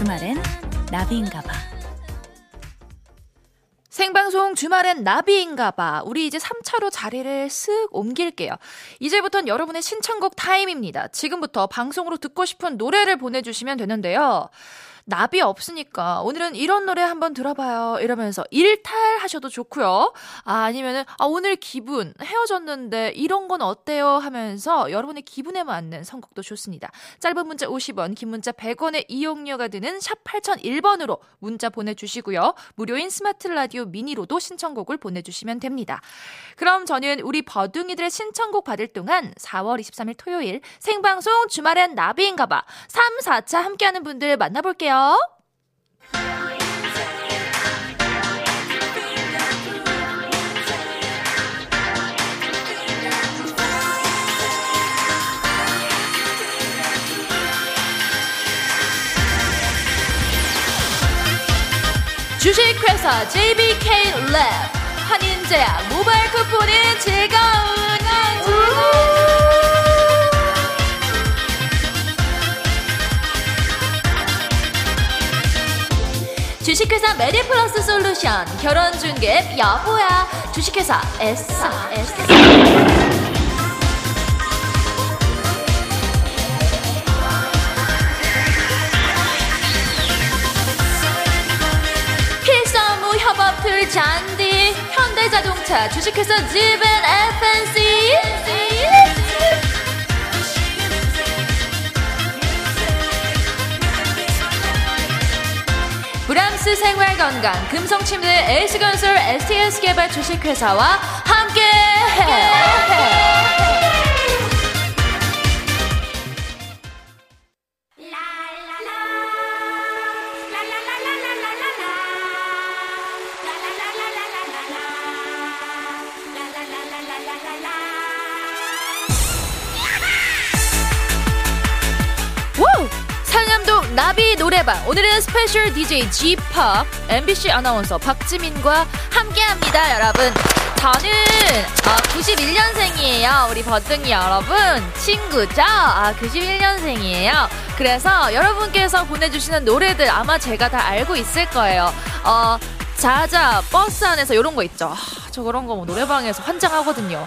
주말엔 나비인가봐. 생방송 주말엔 나비인가봐. 우리 이제 3차로 자리를 쓱 옮길게요. 이제부턴 여러분의 신청곡 타임입니다. 지금부터 방송으로 듣고 싶은 노래를 보내주시면 되는데요. 나비 없으니까 오늘은 이런 노래 한번 들어봐요. 이러면서 일탈하셔도 좋고요. 아, 아니면은 아, 오늘 기분 헤어졌는데 이런 건 어때요? 하면서 여러분의 기분에 맞는 선곡도 좋습니다. 짧은 문자 50원, 긴 문자 100원의 이용료가 드는 샵 8001번으로 문자 보내주시고요. 무료인 스마트 라디오 미니로도 신청곡을 보내주시면 됩니다. 그럼 저는 우리 버둥이들의 신청곡 받을 동안 4월 23일 토요일 생방송 주말엔 나비인가봐 3, 4차 함께하는 분들 만나볼게요. 주식회사 JBK 랩 한인제약 모바일 쿠폰의 즐거운 안주 주식회사 메디플러스 솔루션. 결혼중개 여보야. 주식회사 에싸 에싸 필사무 협업틀 잔디. 현대자동차 주식회사 지벤 FNC 브람스 생활건강 금성침대 에이스건설 STS 개발 주식회사와 함께 해. 나비 노래방. 오늘은 스페셜 DJ G팍 MBC 아나운서 박지민과 함께합니다 여러분. 저는 어, 91년생이에요 우리 버둥이 여러분. 친구죠? 아 91년생이에요. 그래서 여러분께서 보내주시는 노래들 아마 제가 다 알고 있을 거예요. 어 자자 버스 안에서 이런 거 있죠. 아, 저 그런 거 뭐 노래방에서 환장하거든요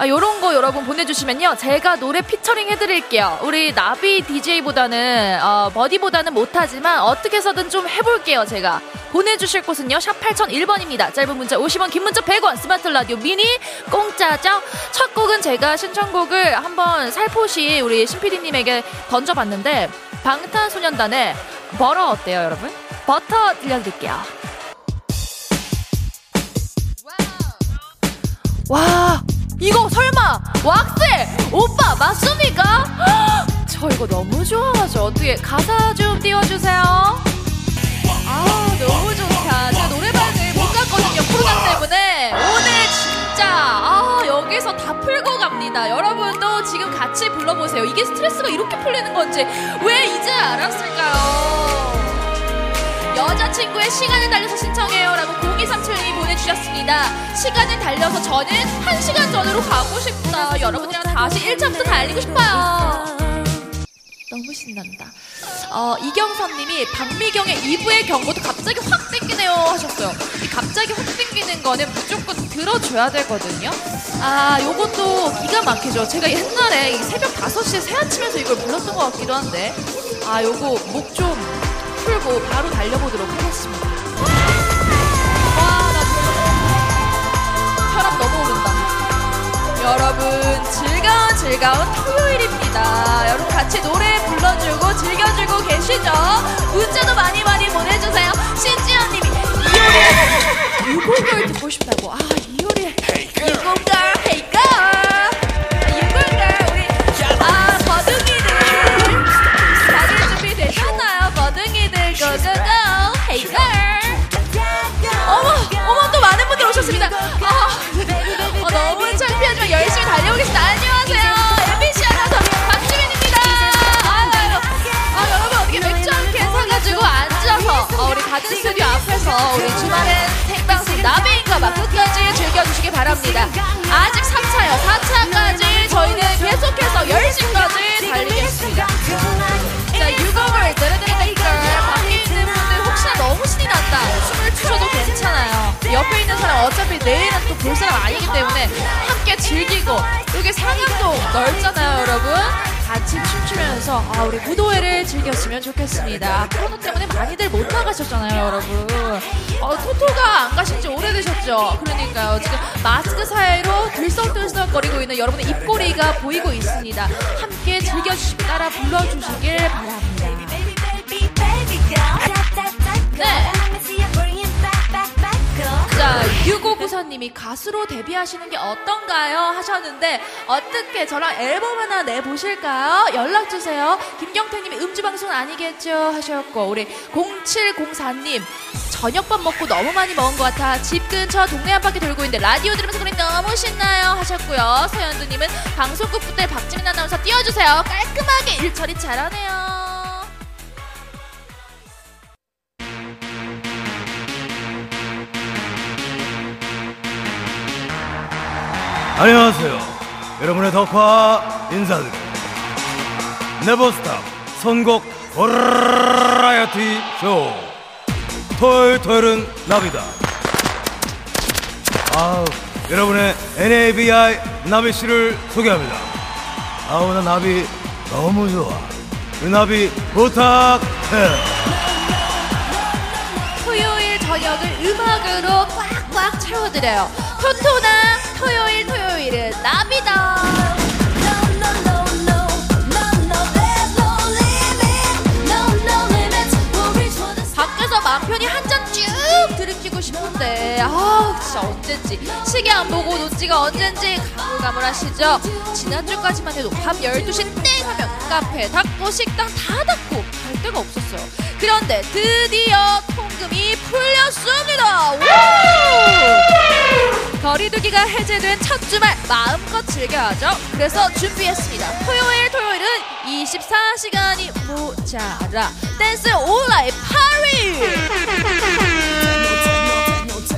아, 요런 거 여러분 보내주시면요. 제가 노래 피처링 해드릴게요. 우리 나비 DJ보다는, 어, 버디보다는 못하지만 어떻게 해서든 좀 해볼게요, 제가. 보내주실 곳은요. 샵 8001번입니다. 짧은 문자 50원, 긴 문자 100원, 스마트 라디오 미니 공짜죠? 첫 곡은 제가 신청곡을 한번 살포시 우리 신PD님에게 던져봤는데, 방탄소년단의 버터 어때요, 여러분? 버터 들려드릴게요. 와 이거 설마 왁스? 오빠 맞습니까? 헉, 저 이거 너무 좋아하죠. 어떻게 가사 좀 띄워주세요. 아 너무 좋다. 제가 노래방을 못 갔거든요 코로나 때문에. 오늘 진짜 아 여기서 다 풀고 갑니다. 여러분도 지금 같이 불러보세요. 이게 스트레스가 이렇게 풀리는 건지 왜 이제 알았을까요 여자친구의 시간을 달려서 신청해요 라고 0237님이 보내주셨습니다. 시간을 달려서 저는 1시간 전으로 가고 싶다. 여러분이랑 다시 1차부터 달리고 싶어요. 너무 신난다. 어, 이경선님이 박미경의 2부의 경고도 갑자기 확 땡기네요 하셨어요. 이 갑자기 확 땡기는 거는 무조건 들어줘야 되거든요. 아, 요것도 기가 막히죠. 제가 옛날에 이 새벽 5시에 새아침에서 이걸 불렀던 것 같기도 한데. 아, 요거 목좀 풀고 바로 달려보도록 하겠습니다. 와, 나 지금 혈압 너무 오른다. 여러분, 즐거운 즐거운 토요일입니다. 여러분 같이 노래 불러주고 즐겨주고 계시죠? 문자도 많이 많이 보내주세요. 신지연님이 이효리 유골걸 듣고 싶다고. 아, 가든 스튜디오 앞에서 우리 주말엔 생방송 나베인가봐 끝까지 즐겨주시기 바랍니다. 아직 3차요. 4차까지 저희는 계속해서 10시까지 달리겠습니다. 어차피 내일은 또 볼 사람 아니기 때문에 함께 즐기고 여기 상암동 넓잖아요, 여러분. 같이 춤추면서 아, 우리 무도회를 즐겼으면 좋겠습니다. 코로나 때문에 많이들 못 나가셨잖아요, 여러분. 어, 토토가 안 가신 지 오래되셨죠? 그러니까요. 지금 마스크 사이로 들썩들썩거리고 있는 여러분의 입꼬리가 보이고 있습니다. 함께 즐겨주시고 따라 불러주시길 바랍니다. 네. 자, 6594님이 가수로 데뷔하시는 게 어떤가요? 하셨는데, 어떻게 저랑 앨범 하나 내보실까요? 연락주세요. 김경태님이 음주방송 아니겠죠? 하셨고, 우리 0704님, 저녁밥 먹고 너무 많이 먹은 것 같아. 집 근처 동네 한 바퀴 돌고 있는데 라디오 들으면서 그래 너무 신나요. 하셨고요. 서현두님은 방송국 부대 박지민 아나운서 띄워주세요. 깔끔하게 일 처리 잘하네요. 안녕하세요. 여러분의 덕화 인사드립니다. 네버스탑 선곡 버라이어티 쇼. 토요일 토요일은 나비다. 아우, 여러분의 NABI 나비 씨를 소개합니다. 아우, 나 나비 너무 좋아. 그 나비 부탁해. 토요일 저녁을 음악으로 꽉꽉 채워드려요. 토토나 토요일 토요일은 나비다. 밖에서 맘 편히 한 잔 쭉 들이키고 싶은데. 아 진짜 언젠지. 시계 안 보고 노지가 언젠지 가물가물하시죠? 지난주까지만 해도 밤 12시 땡 하면 카페 닫고 식당 다 닫고 갈 데가 없었어요. 그런데 드디어 통금이 풀렸습니다. 우! 거리두기가 해제된 첫 주말 마음껏 즐겨야죠 그래서 준비했습니다 토요일 토요일은 24시간이 모자라 댄스 온라인 파리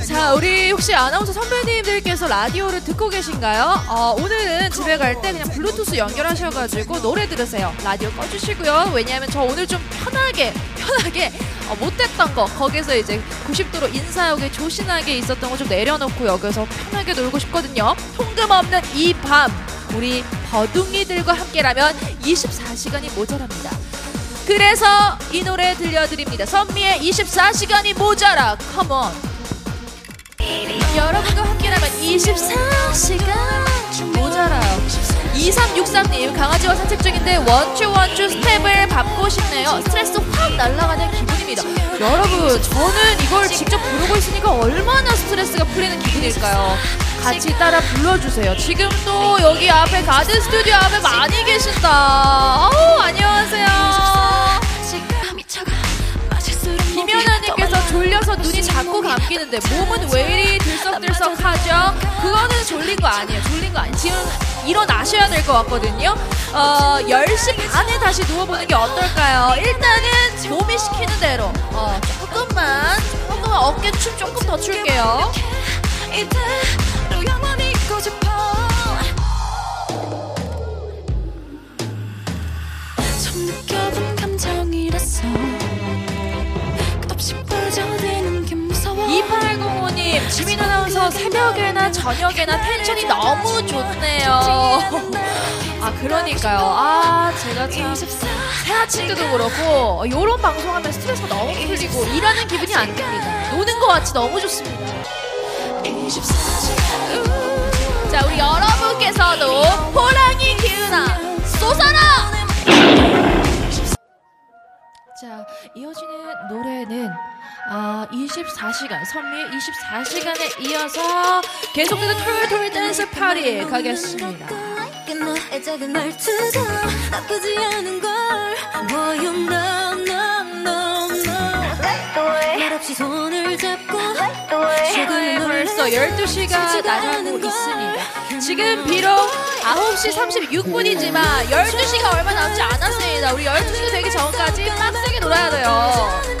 자, 우리 혹시 아나운서 선배님들께서 라디오를 듣고 계신가요? 어, 오늘은 집에 갈 때 그냥 블루투스 연결하셔가지고 노래 들으세요. 라디오 꺼주시고요. 왜냐하면 저 오늘 좀 편하게, 편하게 어, 못했던 거 거기서 이제 90도로 인사하게 조신하게 있었던 거 좀 내려놓고 여기서 편하게 놀고 싶거든요. 통금 없는 이 밤 우리 버둥이들과 함께라면 24시간이 모자랍니다. 그래서 이 노래 들려드립니다. 선미의 24시간이 모자라. 컴온. 여러분과 함께라면 24시간 모자라요. 2363님 강아지와 산책 중인데 원추 원추 스텝을 밟고 싶네요. 스트레스 확 날아가는 기분입니다. 여러분 저는 이걸 직접 부르고 있으니까 얼마나 스트레스가 풀리는 기분일까요? 같이 따라 불러주세요. 지금 또 여기 앞에 가든 스튜디오 앞에 많이 계신다. 어우 안녕하세요. 김연아님께서 졸려서 눈이 자꾸 감기는데 몸은 왜 이리 들썩들썩하죠? 그거는 졸린 거 아니에요. 졸린 거 아니에요. 지금 일어나셔야 될 것 같거든요. 어, 10시 반에 다시 누워보는 게 어떨까요? 일단은 몸이 시키는 대로 어, 조금만 조금만 어깨춤 조금 더 출게요. 아나운서 새벽에나 저녁에나 텐션이 너무 좋네요. 아, 그러니까요. 아, 제가 참, 새아침 때도 그렇고, 요런 방송하면 스트레스가 너무 풀리고, 일하는 기분이 안 듭니다. 노는 것 같이 너무 좋습니다. 자, 우리 여러분께서도 호랑이 기운아, 쏘사라! 자, 이어지는 노래는 아, 24시간, 선미의 24시간에 이어서 계속되는 토요일 토요일 댄스 파리 가겠습니다. 네, 벌써 12시가 나가고 있습니다. 지금 비록 9시 36분이지만 12시가 얼마 남지 않았습니다. 우리 12시가 되기 전까지 빡세게 놀아야 돼요.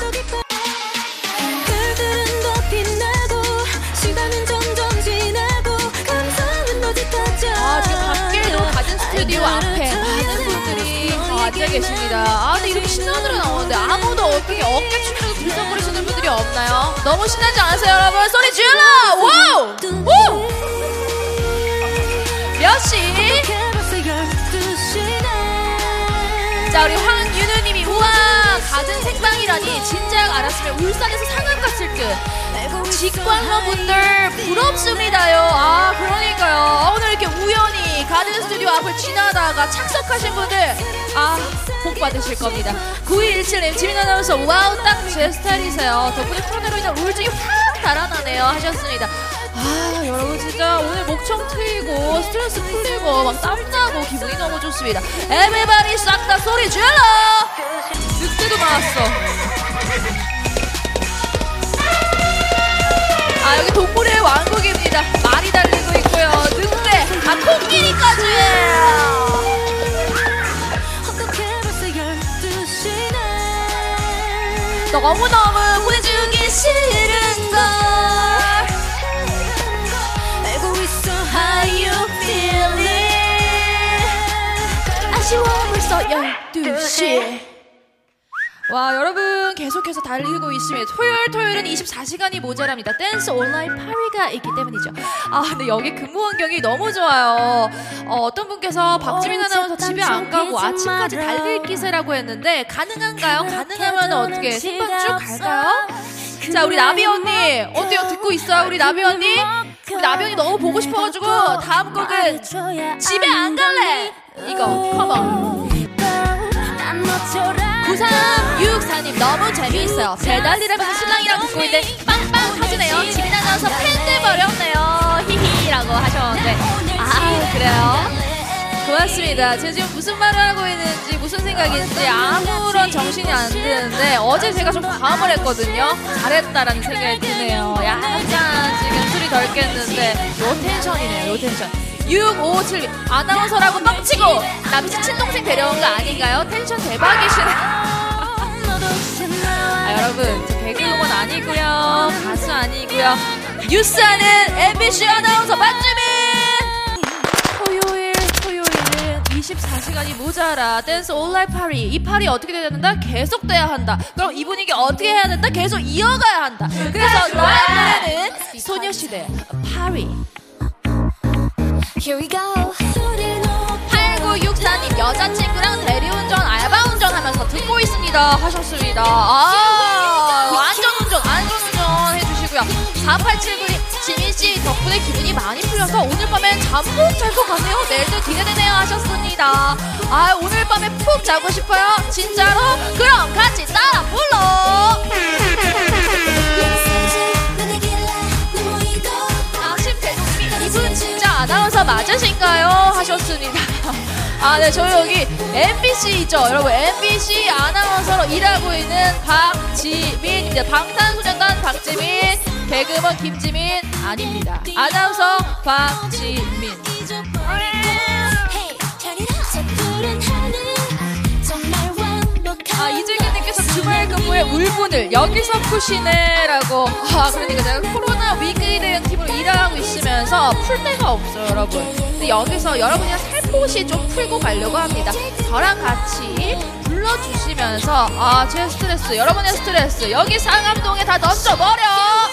앉아 계십니다. 아, 근데 이렇게 노래 나오는데 아무도 어떻게 어깨춤이라도 들썩거리시는 분들이 없나요? 너무 신나지 않으세요, 여러분? 소리 질러! Wow! 우! 몇 시? 자, 우리 황윤우님이 우와 가든 생방이라니 진작 알았으면 울산에서 상암 갔을 듯. 직관러 분들 부럽습니다요. 아 그러니까요. 아, 오늘 이렇게 우연히 가든 스튜디오 앞을 지나다가 착석하신 분들 아 복 받으실 겁니다. 9217님 지민 아나운서 wow 딱 제 스타일이세요. 덕분에 코로나로 인한 우울증이 확 달아나네요 하셨습니다. 아 여러분 진짜 오늘 목청 트이고 스트레스 풀리고 막 땀나고 기분이 너무 좋습니다. 에베바리 싹 다 소리 질러! 늑대도 나왔어. 아 여기 동물의 왕국입니다. 말이 달리고 있고요. 늑대, 아 코끼리까지. 너무너무 보내주기 싫은 걸. 알고 있어 How you feeling 아쉬워 벌써 12시 와 여러분 계속해서 달리고 있으면 토요일 토요일은 24시간이 모자랍니다. 댄스 온라인 파리가 있기 때문이죠. 아 근데 여기 근무 환경이 너무 좋아요. 어, 떤 분께서 박지민 아나운서 집에 안 가고 아침까지 달릴 기세라고 했는데 가능한가요? 가능하면 어떻게 생방 쭉 갈까요? 자 우리 나비 언니 어때요? 듣고 있어요? 우리 나비 언니? 우리 나비 언니 너무 보고 싶어가지고 다음 곡은 집에 안 갈래! 이거 컴온 너무 재미있어요 배달일하면서 신랑이랑 듣고 있는데 빵빵 터지네요 지민 아나운서 팬들 버렸네요 히히라고 하셨는데 아 그래요 고맙습니다. 제가 지금 무슨 말을 하고 있는지 무슨 생각인지 아무런 정신이 안 드는데 어제 제가 좀 과음을 했거든요. 잘했다라는 생각이 드네요. 약간 지금 술이 덜 깼는데 low tension이네요. low tension. 6557 아나운서라고 뻥치고 남친 친동생 데려온 거 아닌가요? 텐션 대박이시네. 아, 개그우먼 아니고요. 가수 아니고요. 뉴스하는 MBC 아나운서 박지민. 토요일 토요일은 24시간이 모자라 댄스 온라인 파리 이 파리 어떻게 돼야 된다? 계속 돼야 한다 그럼 이 분위기 어떻게 해야 된다? 계속 이어가야 한다 그래서 너의 노래는 소녀시대 파리 Here we go 8964님 여자친구랑 대리운전 알바 운전 하면서 듣고 있습니다 하셨습니다 아 많이 풀려서 오늘 밤엔 잠 푹 잘 것 같네요 내일도 기대되네요 하셨습니다 아 오늘 밤에 푹 자고 싶어요 진짜로? 그럼 같이 따라 불러 이분 진짜 아나운서 맞으신가요? 하셨습니다. 아, 네, 저희 여기 MBC죠. 여러분, MBC 아나운서로 일하고 있는 박지민, 이제 방탄소년단 박지민, 개그먼 김지민 아닙니다. 아나운서 박지민. 아, 이재규님께서 주말 근무에 울분을 여기서 푸시네라고. 아, 그러니까 내가 코로나 위기에 대한 팀으로 일하고 있으면서 풀 데가 없어요, 여러분. 근데 여기서 여러분이랑 살포시 좀 풀고 가려고 합니다. 저랑 같이 불러주시면서, 아, 제 스트레스, 여러분의 스트레스, 여기 상암동에 다 던져버려!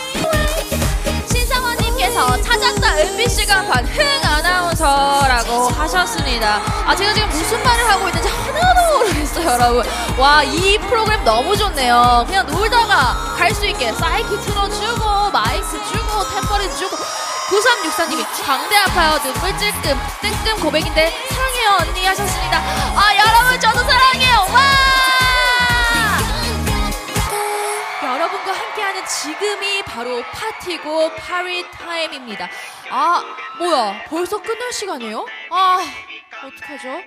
MBC 간판 흥 아나운서라고 하셨습니다. 아 제가 지금 무슨 말을 하고 있는지 하나도 모르겠어요, 여러분. 와 이 프로그램 너무 좋네요. 그냥 놀다가 갈 수 있게 사이키 틀어주고 마이크 주고 템퍼린 주고. 9364님이 광대 아파요 눈물 찔끔 뜨끔 고백인데 사랑해요 언니 하셨습니다. 아 여러분 저도 사랑해요. 와! 지금이 바로 파티고 파리 타임입니다. 아, 뭐야. 벌써 끝날 시간이에요? 아, 어떡하죠?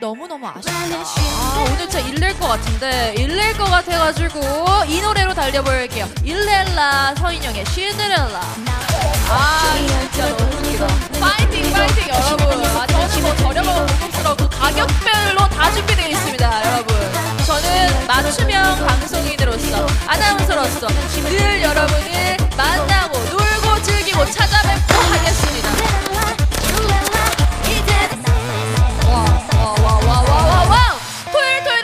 너무너무 아쉽다. 아, 오늘 진짜 일낼 것 같은데, 일낼 것 같아가지고, 이 노래로 달려볼게요. 일렐라 서인영의 신데렐라. 아, 진짜 너무 좋다. 파이팅, 파이팅, 여러분. 아, 저는 뭐 저렴하고 고급스럽고 가격별로 다 준비되어 있습니다, 여러분. 저는 맞춤형 방송인으로서, 아나운서로서 늘 여러분을 만나고, 놀고, 즐기고, 찾아뵙고 하겠습니다. 와, 와.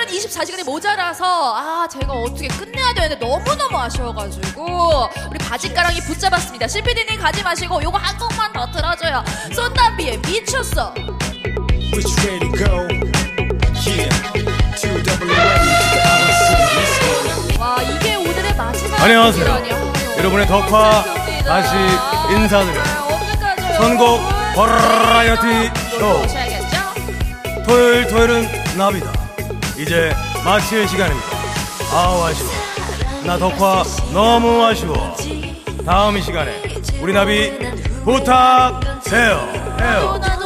24시간이 모자라서 아 제가 어떻게 끝내야 되는데 너무너무 아쉬워가지고 우리 바지가랑이 붙잡았습니다 CPD님 가지 마시고 요거 한 곡만 더 틀어줘요 손담비의 미쳤어 Which way to go? Yeah, 와 이게 오늘의 안녕하세요. 여러분의 덕화. 다시 인사드려요. 아, 언제까지요? 선곡 버라이어티 쇼. 토요일 토요일은 나비다. 이제 마칠 시간입니다. 아우 아쉬워. 나 덕화 너무 아쉬워. 다음 이 시간에 우리 나비 부탁해요. 해요.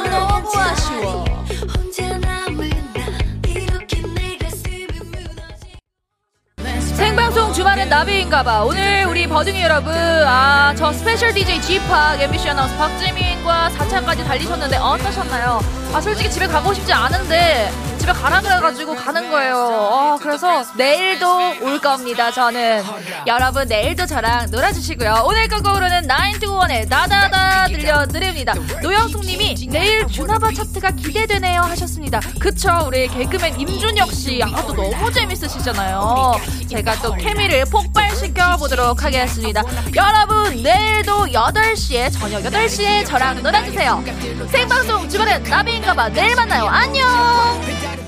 나비인가봐. 오늘 우리 버둥이 여러분, 아, 저 스페셜 DJ G팍 MBC 아나운서 박지민과 4차까지 달리셨는데 어떠셨나요? 아, 솔직히 집에 가고 싶지 않은데 집에 가라 그래가지고 가는 거예요. 어, 그래서 내일도 올 겁니다, 저는. 여러분, 내일도 저랑 놀아주시고요. 오늘 끝곡으로는 921의 나다다 들려드립니다. 노영숙 님이 내일 주나바 차트가 기대되네요 하셨습니다. 그쵸, 우리 개그맨 임준혁 씨. 아까도 너무 재밌으시잖아요. 제가 또 케미를 폭발시켜 보도록 하겠습니다. 여러분, 내일도 8시에, 저녁 8시에 저랑 놀아주세요. 생방송 주말엔 나비인가봐. 내일 만나요. 안녕!